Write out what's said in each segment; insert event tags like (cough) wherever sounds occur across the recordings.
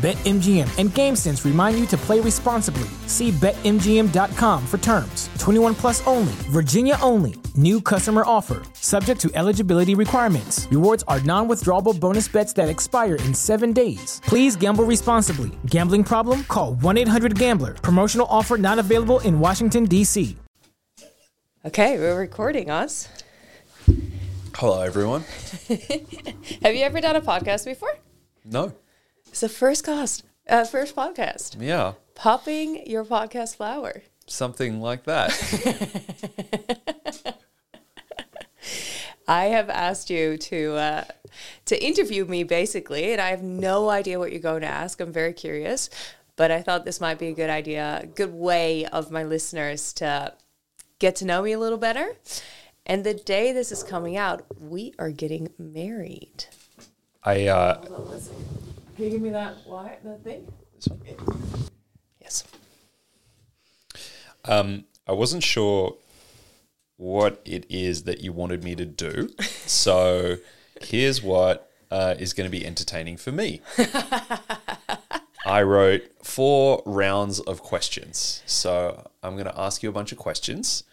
BetMGM and GameSense remind you to play responsibly. See BetMGM.com for terms. 21 plus only, Virginia only. New customer offer, subject to eligibility requirements. Rewards are non withdrawable bonus bets that expire in seven days. Please gamble responsibly. Gambling problem? Call 1 800 Gambler. Promotional offer not available in Washington, D.C. Okay, we're recording us. Hello, everyone. (laughs) Have you ever done a podcast before? No. It's the first cast, uh, first podcast. Yeah. Popping your podcast flower. Something like that. (laughs) I have asked you to uh, to interview me basically, and I have no idea what you're going to ask. I'm very curious, but I thought this might be a good idea, a good way of my listeners to get to know me a little better. And the day this is coming out, we are getting married. I uh, Can you give me that wire, that thing? Yes. um, I wasn't sure what it is that you wanted me to do. (laughs) So here's what uh, is going to be entertaining for me. (laughs) I wrote four rounds of questions. So I'm going to ask you a bunch of questions.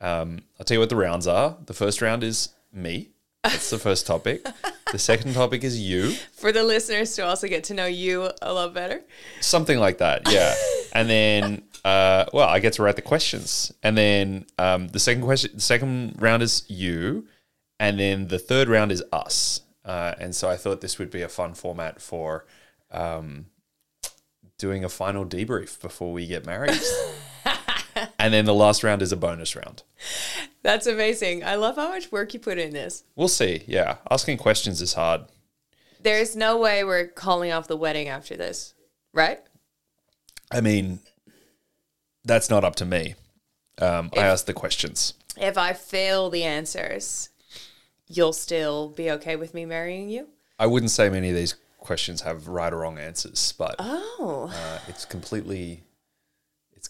Um, I'll tell you what the rounds are. The first round is me. That's the first topic. The second topic is you. For the listeners to also get to know you a lot better. Something like that, yeah. (laughs) and then, uh, well, I get to write the questions, and then um, the second question, the second round is you, and then the third round is us. Uh, and so I thought this would be a fun format for um, doing a final debrief before we get married. (laughs) and then the last round is a bonus round. That's amazing. I love how much work you put in this. We'll see. Yeah, asking questions is hard. There's no way we're calling off the wedding after this, right? I mean, that's not up to me. Um, I asked the questions. If I fail the answers, you'll still be okay with me marrying you? I wouldn't say many of these questions have right or wrong answers, but Oh. uh, it's completely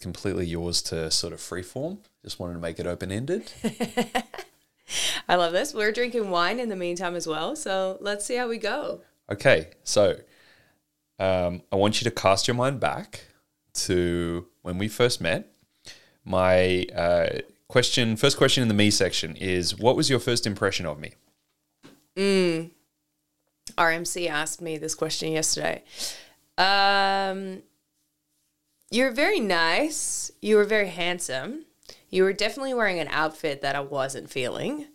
completely yours to sort of freeform. Just wanted to make it open ended. (laughs) I love this. We're drinking wine in the meantime as well, so let's see how we go. Okay, so um, I want you to cast your mind back to when we first met. My uh, question, first question in the me section is, what was your first impression of me? Mm. RMC asked me this question yesterday. Um, you were very nice. You were very handsome. You were definitely wearing an outfit that I wasn't feeling,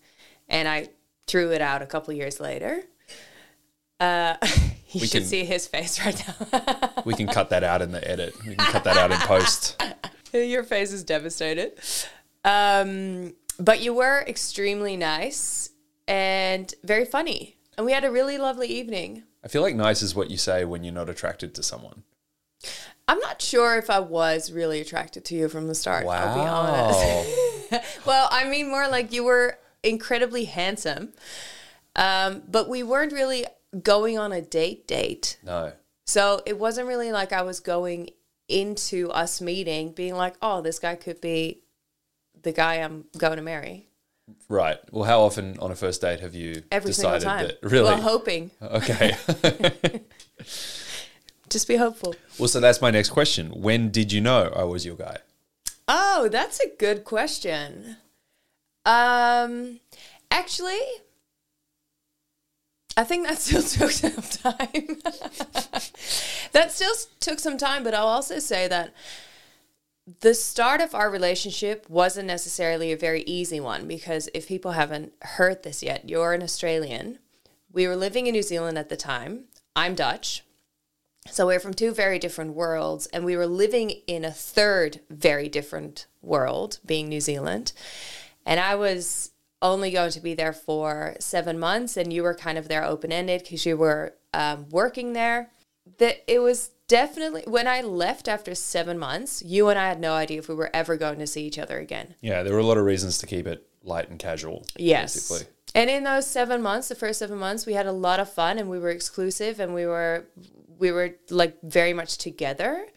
and I threw it out a couple years later. Uh, (laughs) you We should can- see his face right now. We can cut that out in the edit. We can cut that out in post. (laughs) Your face is devastated. Um, but you were extremely nice and very funny, and we had a really lovely evening. I feel like nice is what you say when you're not attracted to someone. I'm not sure if I was really attracted to you from the start. I'll be honest. (laughs) well, I mean, more like you were incredibly handsome, um, but we weren't really going on a date date. no. So it wasn't really like I was going into us meeting being like, oh, this guy could be the guy I'm going to marry. Right. Well, how often on a first date have you Every single decided time. that? Really? Well, hoping. okay. (laughs) (laughs) Just be hopeful. well, so that's my next question. When did you know I was your guy? Oh, that's a good question. Um, actually, I think that still (laughs) took some time. (laughs) that still took some time, but I'll also say that the start of our relationship wasn't necessarily a very easy one because if people haven't heard this yet, you're an Australian. We were living in New Zealand at the time. I'm Dutch. So we're from two very different worlds, and we were living in a third very different world, being New Zealand. And I was only going to be there for seven months, and you were kind of there open ended because you were um, working there. That it was definitely when I left after seven months, you and I had no idea if we were ever going to see each other again. Yeah, there were a lot of reasons to keep it light and casual. Yes. Basically. And in those seven months, the first seven months, we had a lot of fun and we were exclusive and we were we were like very much together.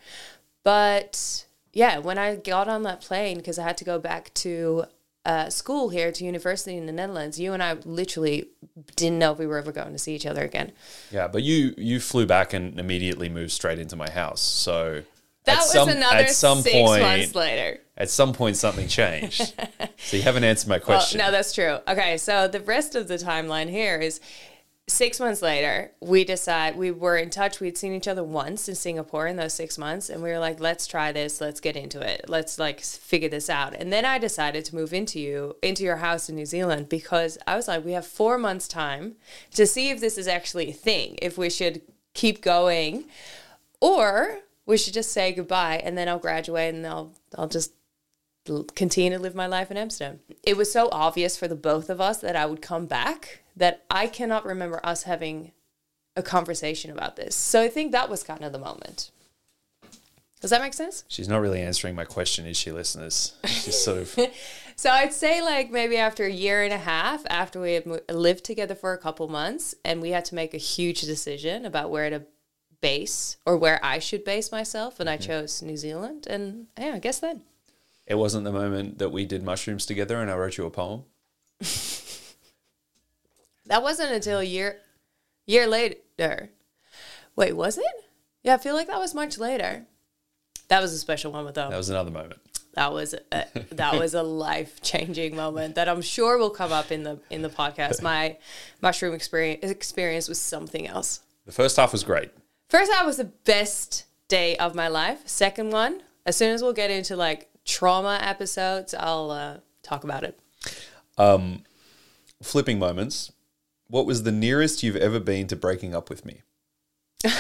But yeah, when I got on that plane because I had to go back to uh, school here to university in the Netherlands, you and I literally didn't know if we were ever going to see each other again. Yeah, but you you flew back and immediately moved straight into my house. So That was some, another at some six point, months later. At some point, something changed. (laughs) so you haven't answered my Well, question. no, that's true. Okay, so the rest of the timeline here is six months later, we decide we were in touch. We'd seen each other once in Singapore in those six months, and we were like, let's try this. Let's get into it. Let's like figure this out. And then I decided to move into you into your house in New Zealand because I was like, we have four months time to see if this is actually a thing. If we should keep going, or we should just say goodbye, and then I'll graduate and I'll I'll just continue to live my life in Amsterdam. It was so obvious for the both of us that I would come back that I cannot remember us having a conversation about this. So I think that was kind of the moment. Does that make sense? She's not really answering my question, is she, listeners? She's sort of (laughs) So I'd say like maybe after a year and a half, after we had mo- lived together for a couple months, and we had to make a huge decision about where to base or where I should base myself, and I mm-hmm. chose New Zealand, and yeah, I guess then. It wasn't the moment that we did mushrooms together and I wrote you a poem. (laughs) That wasn't until a year year later. Wait, was it? Yeah, I feel like that was much later. That was a special moment though. That was another moment. That was a, that was a (laughs) life changing moment that I'm sure will come up in the in the podcast. My mushroom experience experience was something else. The first half was great. First half was the best day of my life. Second one, as soon as we'll get into like trauma episodes, I'll uh, talk about it. Flipping moments. What was the nearest you've ever been to breaking up with me? (laughs)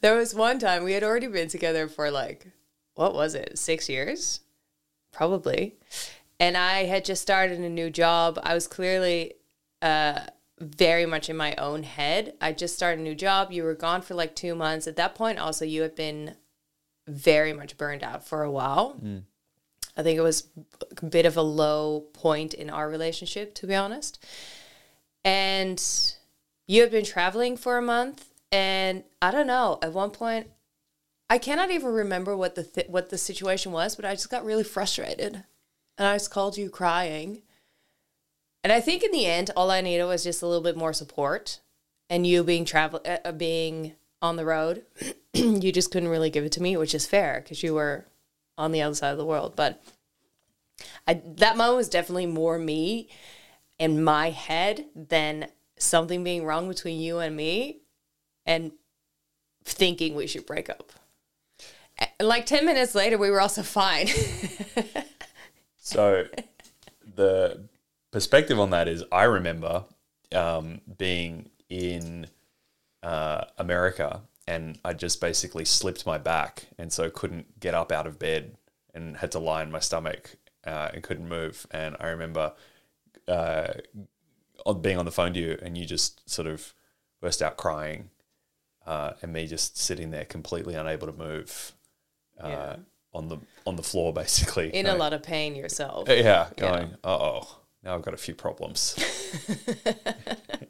There was one time we had already been together for like, what was it, six years? Probably. And I had just started a new job. I was clearly uh, very much in my own head. I just started a new job. You were gone for like two months. At that point, also, you had been very much burned out for a while. I think it was a bit of a low point in our relationship, to be honest. And you had been traveling for a month, and I don't know. At one point, I cannot even remember what the th- what the situation was, but I just got really frustrated, and I just called you crying. And I think in the end, all I needed was just a little bit more support, and you being travel uh, uh, being on the road, (clears throat) (clears throat) you just couldn't really give it to me, which is fair because you were on the other side of the world. But I, that moment was definitely more me in my head than something being wrong between you and me and thinking we should break up. Like 10 minutes later, we were also fine. (laughs) So the perspective on that is I remember um, being in uh, America and I just basically slipped my back and so couldn't get up out of bed and had to lie on my stomach uh, and couldn't move. And I remember uh, being on the phone to you and you just sort of burst out crying uh, and me just sitting there completely unable to move. Uh, Yeah. On the on the floor, basically, in a lot of pain yourself. yeah, going, uh oh, now I've got a few problems. (laughs)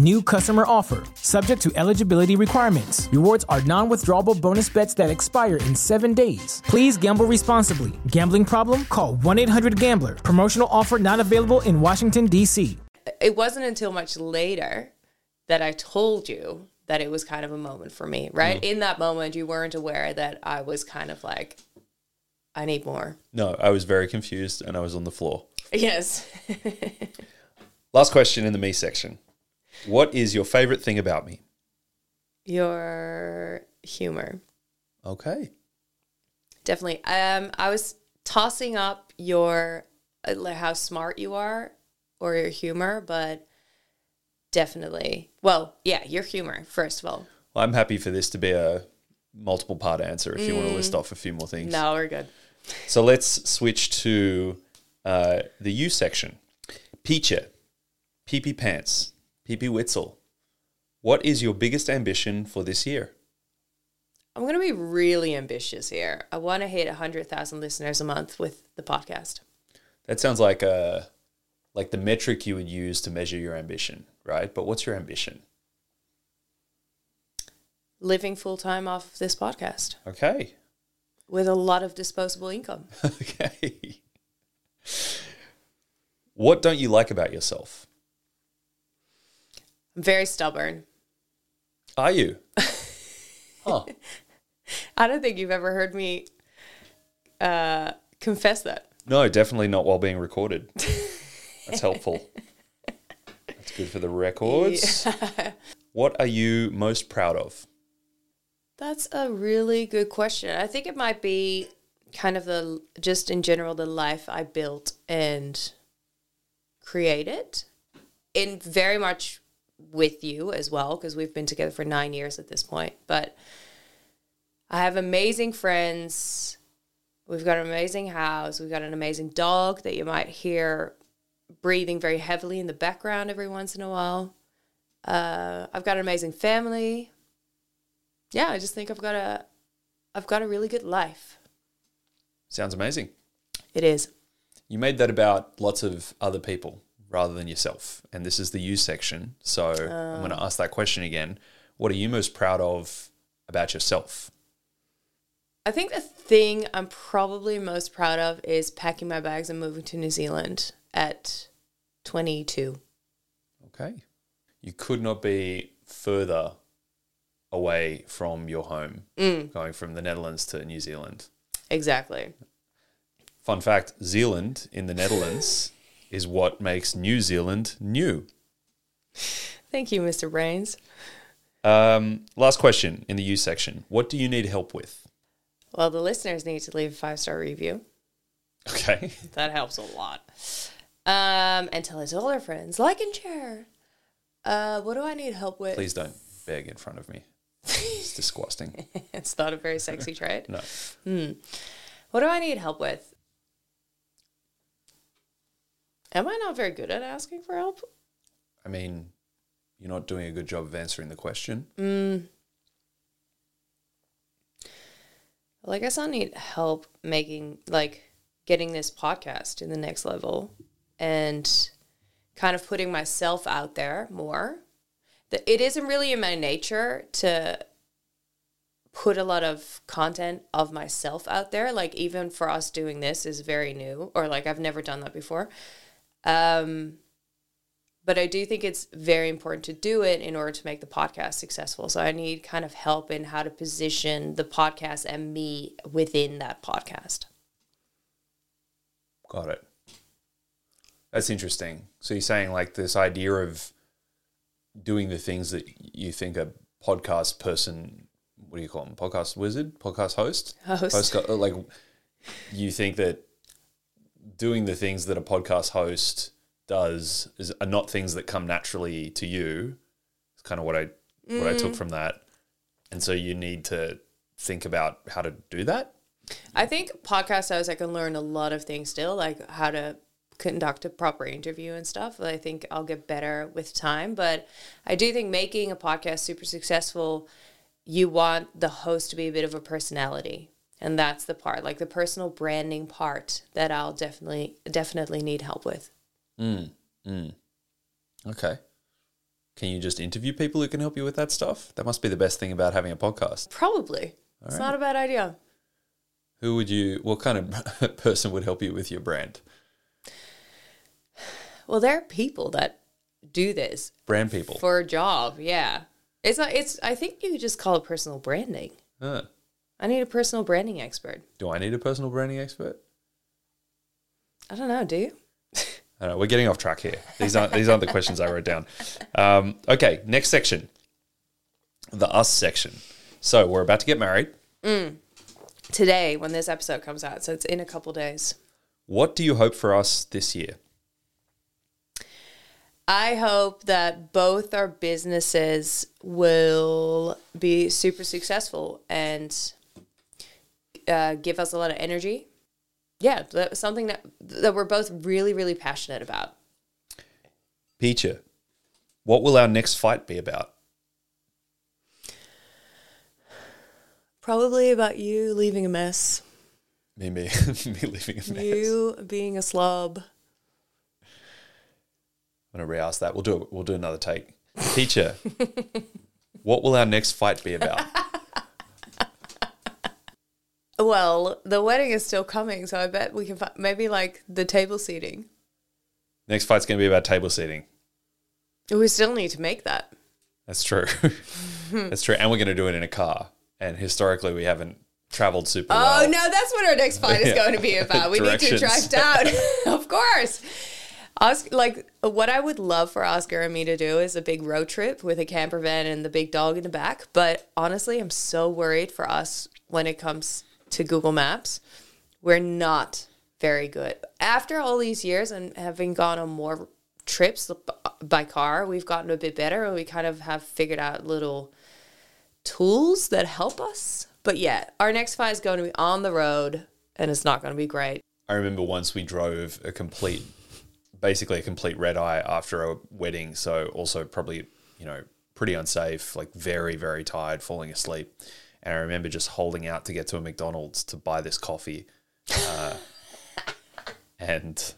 New customer offer. Subject to eligibility requirements. Rewards are non withdrawable bonus bets that expire in seven days. Please gamble responsibly. Gambling problem? Call 1 800 Gambler. Promotional offer not available in Washington, D.C. It wasn't until much later that I told you that it was kind of a moment for me, right? Mm. In that moment, you weren't aware that I was kind of like, I need more. No, I was very confused and I was on the floor. Yes. (laughs) Last question in the me section. What is your favorite thing about me? Your humor. Okay. Definitely. Um, I was tossing up your uh, how smart you are or your humor, but definitely. Well, yeah, your humor first of all. Well, I'm happy for this to be a multiple part answer if you want to list off a few more things. No, we're good. So let's switch to uh, the U section. Peacher, PP Pants, PP Witzel. What is your biggest ambition for this year? I'm going to be really ambitious here. I want to hit 100,000 listeners a month with the podcast. That sounds like a like the metric you would use to measure your ambition, right? But what's your ambition? Living full time off this podcast Okay. with a lot of disposable income. (laughs) okay. What don't you like about yourself? I'm very stubborn. Are you? (laughs) Huh. I don't think you've ever heard me uh, confess that. No, definitely not while being recorded. That's helpful. That's good for the records. What are you most proud of? That's a really good question. I think it might be kind of the just in general the life I built and created in very much with you as well because we've been together for 9 years at this point but I have amazing friends we've got an amazing house we've got an amazing dog that you might hear breathing very heavily in the background every once in a while uh, I've got an amazing family yeah, I just think I've got a I've got a really good life. Sounds amazing. It is. You made that about lots of other people rather than yourself. And this is the you section. So I'm going to ah. ask that question again. What are you most proud of about yourself? I think the thing I'm probably most proud of is packing my bags and moving to New Zealand at 22. Okay. You could not be further away from your home, mm. going from the Netherlands to New Zealand. Exactly. Fun fact Zealand in the Netherlands (laughs) is what makes New Zealand new. Thank you, Mr. Brains. Um, last question in the U section. What do you need help with? Well, the listeners need to leave a five star review. Okay. (laughs) That helps a lot. Um, and tell us all our friends, like and share. Uh, what do I need help with? Please don't beg in front of me. It's (laughs) disgusting. It's not a very sexy (laughs) trait. No. Hmm. What do I need help with? Am I not very good at asking for help? I mean, you're not doing a good job of answering the question. Hmm. Well, I guess I need help making, like, getting this podcast in the next level and kind of putting myself out there more. That it isn't really in my nature to put a lot of content of myself out there. Like, even for us doing this is very new, or like, I've never done that before. Um, but I do think it's very important to do it in order to make the podcast successful. So I need kind of help in how to position the podcast and me within that podcast. Got it. That's interesting. So you're saying like this idea of doing the things that you think a podcast person, what do you call them? Podcast wizard, podcast host, Host. Postca- like you think that doing the things that a podcast host does is are not things that come naturally to you. It's kind of what I what I took mm. from that, and so you need to think about how to do that. I think podcast hosts, I can learn a lot of things still, like how to conduct a proper interview and stuff. I think I'll get better with time. But I do think making a podcast super successful, you want the host to be a bit of a personality. And that's the part, like the personal branding part that I'll definitely definitely need help with. Mm. mm. Okay. Can you just interview people who can help you with that stuff? That must be the best thing about having a podcast. Probably. it's not a bad idea. Who would you? What kind of (laughs) person would help you with your brand? Well, there are people that do this Brand people. for a job. Yeah. It's not, it's, I think you just call it personal branding. Huh. I need a personal branding expert. Do I need a personal branding expert? I don't know. Do you? (laughs) I don't know, we're getting off track here. These aren't these aren't the questions I wrote down. Um, okay, next section, the us section. So we're about to get married. Today, when this episode comes out, so it's in a couple days. What do you hope for us this year? I hope that both our businesses will be super successful and uh, give us a lot of energy. Yeah, that, something that that we're both really, really passionate about. Peacher, what will our next fight be about? Probably about you leaving a mess, Me, me, (laughs) me leaving a mess. you being a slob. I'm gonna re-ask that. We'll do it. We'll do another take. Teacher, (laughs) what will our next fight be about? Well, the wedding is still coming, so I bet we can fi- maybe like the table seating. Next fight's gonna be about table seating. We still need to make that. That's true. (laughs) That's true. And we're gonna do it in a car. And historically, we haven't traveled super Oh well. no, that's what our next fight is (laughs) going to be about. We need to drive (laughs) down, of course. Oscar, like what I would love for Oscar and me to do is a big road trip with a camper van and the big dog in the back. But honestly, I'm so worried for us when it comes to Google Maps. We're not very good. After all these years and having gone on more trips by car, we've gotten a bit better and we kind of have figured out little tools that help us. But yeah, our next fight is going to be on the road and it's not going to be great. I remember once we drove a complete, basically a complete red eye after a wedding. So also probably, you know, pretty unsafe, like very, very tired, falling asleep. And I remember just holding out to get to a McDonald's to buy this coffee. Uh, (laughs) and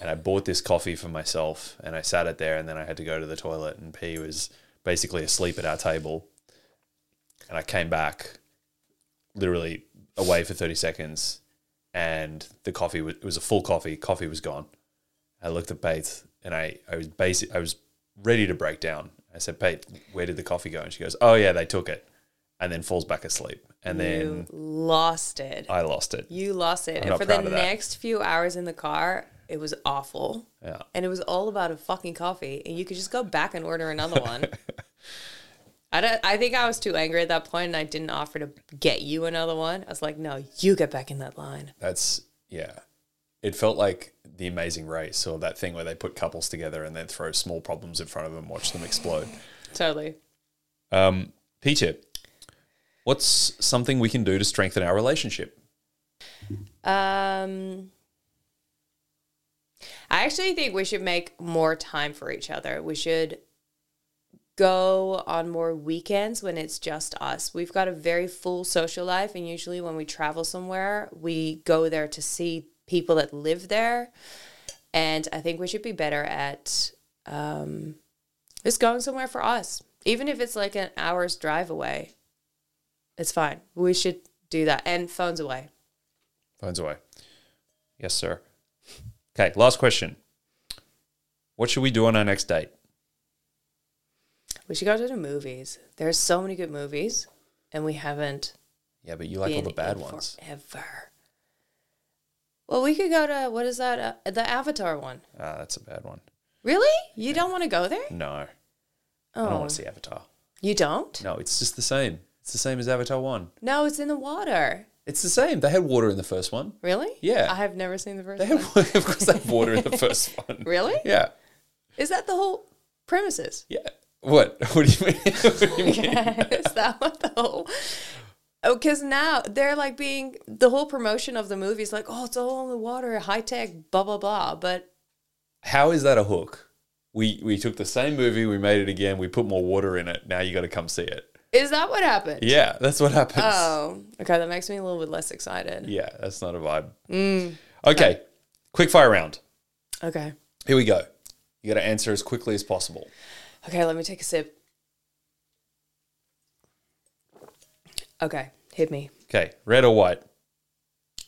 and I bought this coffee for myself and I sat it there and then I had to go to the toilet and P was basically asleep at our table. And I came back literally away for 30 seconds and the coffee was it was a full coffee coffee was gone i looked at Peet and i i was basic i was ready to break down i said Peet where did the coffee go and she goes oh yeah they took it and then falls back asleep and then you lost it. i lost it You lost it. and not for the next few hours in the car, it was awful. yeah And it was all about a fucking coffee. And you could just go back and order another one. (laughs) I, don't, I think I was too angry at that point and I didn't offer to get you another one. I was like, no, you get back in that line. that's yeah it felt like the amazing race or that thing where they put couples together and then throw small problems in front of them watch them explode Totally. um peter what's something we can do to strengthen our relationship Um, I actually think we should make more time for each other. We should go on more weekends when it's just us. We've got a very full social life, and usually when we travel somewhere, we go there to see people that live there. And I think we should be better at um, just going somewhere for us, even if it's like an hour's drive away. It's fine. We should do that, and phones away. Phones away. Yes, sir. Okay, last question. What should we do on our next date? We should go to the movies. There's so many good movies, and we haven't Yeah, but you like all the bad ones. forever. Well, we could go to what is that? Uh, the Avatar one. Ah, that's a bad one. Really? You don't want to go there? No, Oh, I don't want to see Avatar. you don't? No, it's just the same. It's the same as Avatar 1. No, it's in the water. It's the same. They had water in the first one. Really? Yeah. I have never seen the first They one. had, (laughs) of course, they had water in the first (laughs) one. Really? Yeah. Is that the whole premises? Yeah. What? (laughs) What do you mean? what do you mean? is that what the whole? Oh, because now they're like being the whole promotion of the movie is like, oh, it's all in the water, high tech, blah blah blah. But How is that a hook? We we took the same movie, we made it again, we put more water in it. Now you got to come see it. Is that what happened? Yeah, that's what happens. Oh, okay. That makes me a little bit less excited. Yeah, that's not a vibe. Mm. Okay, quick fire round. Okay. Here we go. You got to answer as quickly as possible. Okay, let me take a sip. Okay, hit me. Okay, red or white?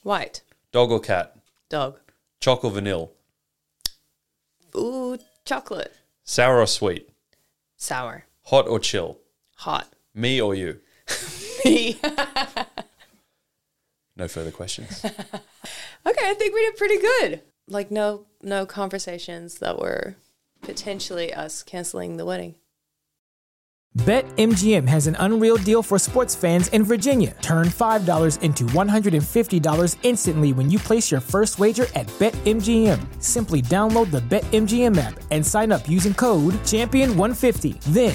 White. Dog or cat? Dog. Choc or vanilla? Ooh, chocolate. Sour or sweet? Sour. Hot or chill? Hot. Me or you? (laughs) Me. (laughs) No further questions. (laughs) Okay, I think we did pretty good. Like no no conversations that were potentially us canceling the wedding. BetMGM has an unreal deal for sports fans in Virginia. Turn $5 into $150 instantly when you place your first wager at BetMGM. Simply download the BetMGM app and sign up using code Champion150. Then